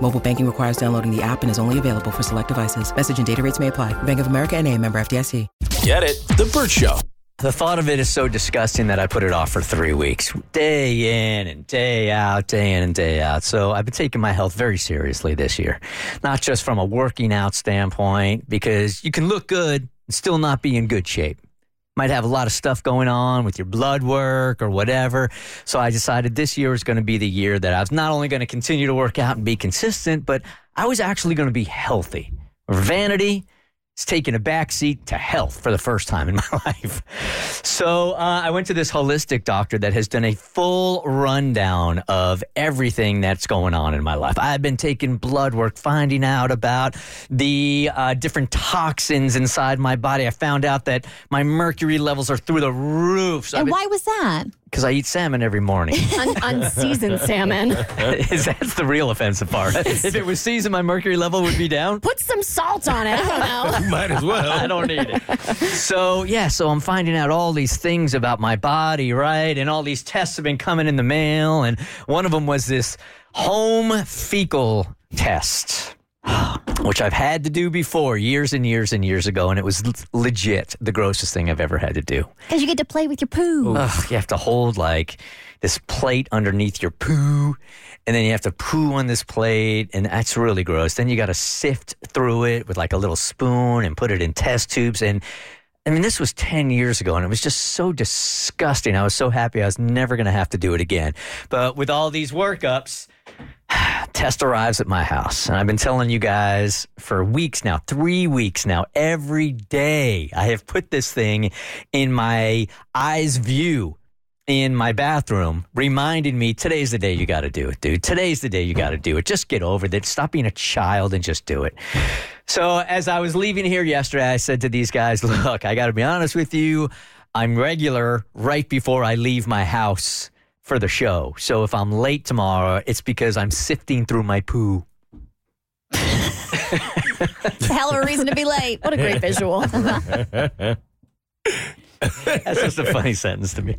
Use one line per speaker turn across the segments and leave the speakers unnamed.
Mobile banking requires downloading the app and is only available for select devices. Message and data rates may apply. Bank of America and a member FDIC.
Get it? The Bert Show.
The thought of it is so disgusting that I put it off for three weeks, day in and day out, day in and day out. So I've been taking my health very seriously this year, not just from a working out standpoint, because you can look good and still not be in good shape. Might have a lot of stuff going on with your blood work or whatever. So I decided this year was going to be the year that I was not only going to continue to work out and be consistent, but I was actually going to be healthy. Vanity it's taken a backseat to health for the first time in my life. So uh, I went to this holistic doctor that has done a full rundown of everything that's going on in my life. I've been taking blood work, finding out about the uh, different toxins inside my body. I found out that my mercury levels are through the roof. So
and why was that?
Because I eat salmon every morning.
Un- unseasoned salmon.
That's the real offensive part. if it was seasoned, my mercury level would be down.
Put some salt on it. I don't know.
Might as well.
I don't need it. So, yeah, so I'm finding out all these things about my body, right? And all these tests have been coming in the mail. And one of them was this home fecal test. Which I've had to do before years and years and years ago, and it was l- legit the grossest thing I've ever had to do.
Because you get to play with your poo.
Ugh, you have to hold like this plate underneath your poo, and then you have to poo on this plate, and that's really gross. Then you got to sift through it with like a little spoon and put it in test tubes. And I mean, this was 10 years ago, and it was just so disgusting. I was so happy I was never going to have to do it again. But with all these workups, test arrives at my house. And I've been telling you guys for weeks now, three weeks now, every day, I have put this thing in my eyes view in my bathroom, reminding me today's the day you got to do it, dude. Today's the day you got to do it. Just get over it. Stop being a child and just do it. So, as I was leaving here yesterday, I said to these guys, look, I got to be honest with you. I'm regular right before I leave my house for the show. So if I'm late tomorrow, it's because I'm sifting through my poo.
Hell of a reason to be late. What a great visual.
That's just a funny sentence to me.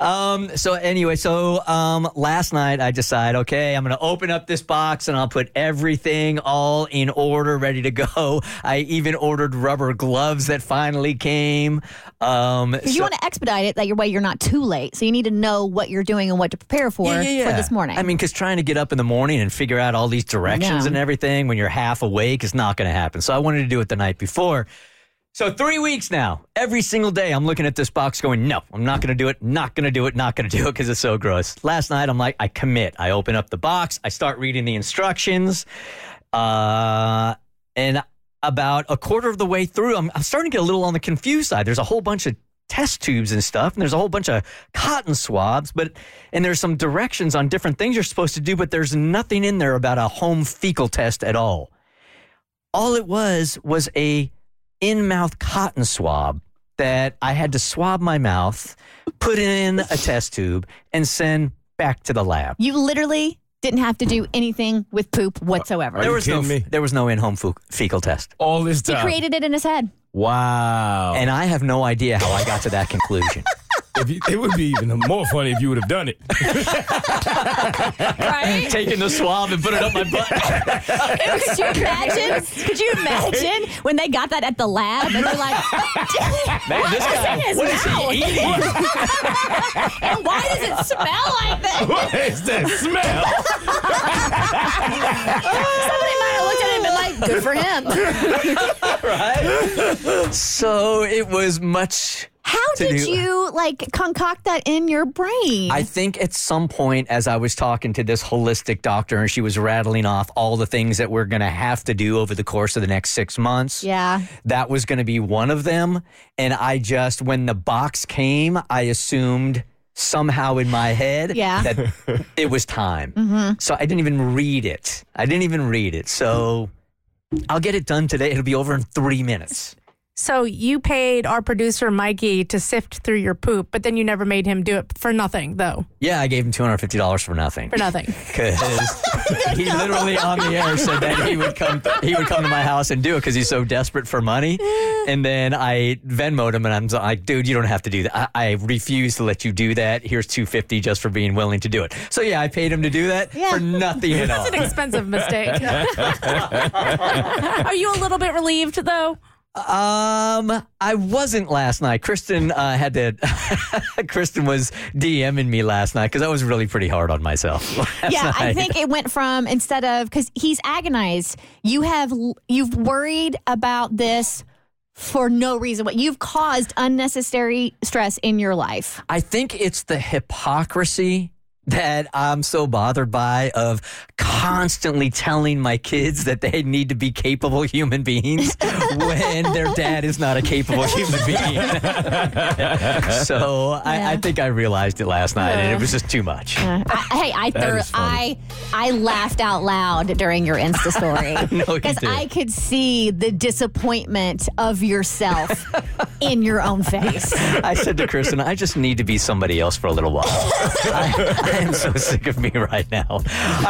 Um, so anyway, so um, last night I decided, okay, I'm going to open up this box and I'll put everything all in order, ready to go. I even ordered rubber gloves that finally came. Um,
you want to expedite it that your way you're not too late. So you need to know what you're doing and what to prepare for
Yeah, yeah,
for this morning.
I mean, because trying to get up in the morning and figure out all these directions
Yeah.
and everything when you're half awake is not going to happen. So I wanted to do it the night before. So three weeks now, every single day, I'm looking at this box going, no, I'm not going to do it, not going to do it, not going to do it because it's so gross. Last night, I'm like, I commit. I open up the box, I start reading the instructions, uh, and about a quarter of the way through, I'm, I'm starting to get a little on the confused side. There's a whole bunch of test tubes and stuff, and there's a whole bunch of cotton swabs, but and there's some directions on different things you're supposed to do, but there's nothing in there about a home fecal test at all. All it was was a in-mouth cotton swab that I had to swab my mouth, put in a test tube, and send back to the lab.
you literally didn't have to do anything with poop whatsoever.
Are
There
you
was no
kidding me?
there was no in-home fu- fecal test,
All this
he
time.
created it in his head.
wow.
and I have no idea how I got to that conclusion.
If you, it would be even more funny if you would have done it.
Right?
Taking the swab and put it up my butt.
could you imagine? Could you imagine when they got that at the lab and they're like,
Man, this guy,
in his
what is he eating?
and why does it smell like that?
What is that smell?
Somebody might have looked at it and been like, Good for him. right?
So it was much.
How did
do-
you like concoct that in your brain?
I think at some point, as I was talking to this holistic doctor, and she was rattling off all the things that we're going to have to do over the course of the next six months.
yeah.
That was going to be one of them. And I just, when the box came, I assumed somehow in my head
Yeah.
that it was time. Mm-hmm. So I didn't even read it. I didn't even read it. So I'll get it done today. It'll be over in three minutes.
So you paid our producer Mikey to sift through your poop, but then you never made him do it for nothing, though.
Yeah, I gave him $250 for nothing.
For nothing.
because he literally on the air said that he would come he would come to my house and do it because he's so desperate for money. And then I Venmoed him and I'm like, dude, you don't have to do that. I, I refuse to let you do that. Here's 250 just for being willing to do it. So yeah, I paid him to do that
Yeah.
for nothing at all.
It's an expensive mistake. Are you a little bit relieved, though?
Um, I wasn't last night. Kristen uh, had to. Kristen was DMing me last night because I was really pretty hard on myself.
yeah, I think it went from instead of because he's agonized. You have you've worried about this for no reason. What you've caused unnecessary stress in your life.
I think it's the hypocrisy that I'm so bothered by of constantly telling my kids that they need to be capable human beings when their dad is not a capable human being. so I, I think I realized it last night and it was just too much.
I, hey, I
is
I. I laughed out loud during your Insta story because. I could see the disappointment of yourself in your own face.
I said to Kristen, I just need to be somebody else for a little while. I, I am so sick of me right now. All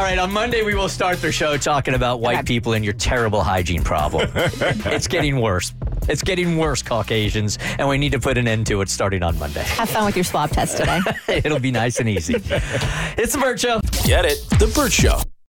right, on Monday, we will start the show talking about white people and your terrible hygiene problem. it's getting worse. It's getting worse, Caucasians, and we need to put an end to it starting on Monday.
Have fun with your swab test today.
It'll be nice and easy. It's the Bert Show.
Get it? The Bert Show.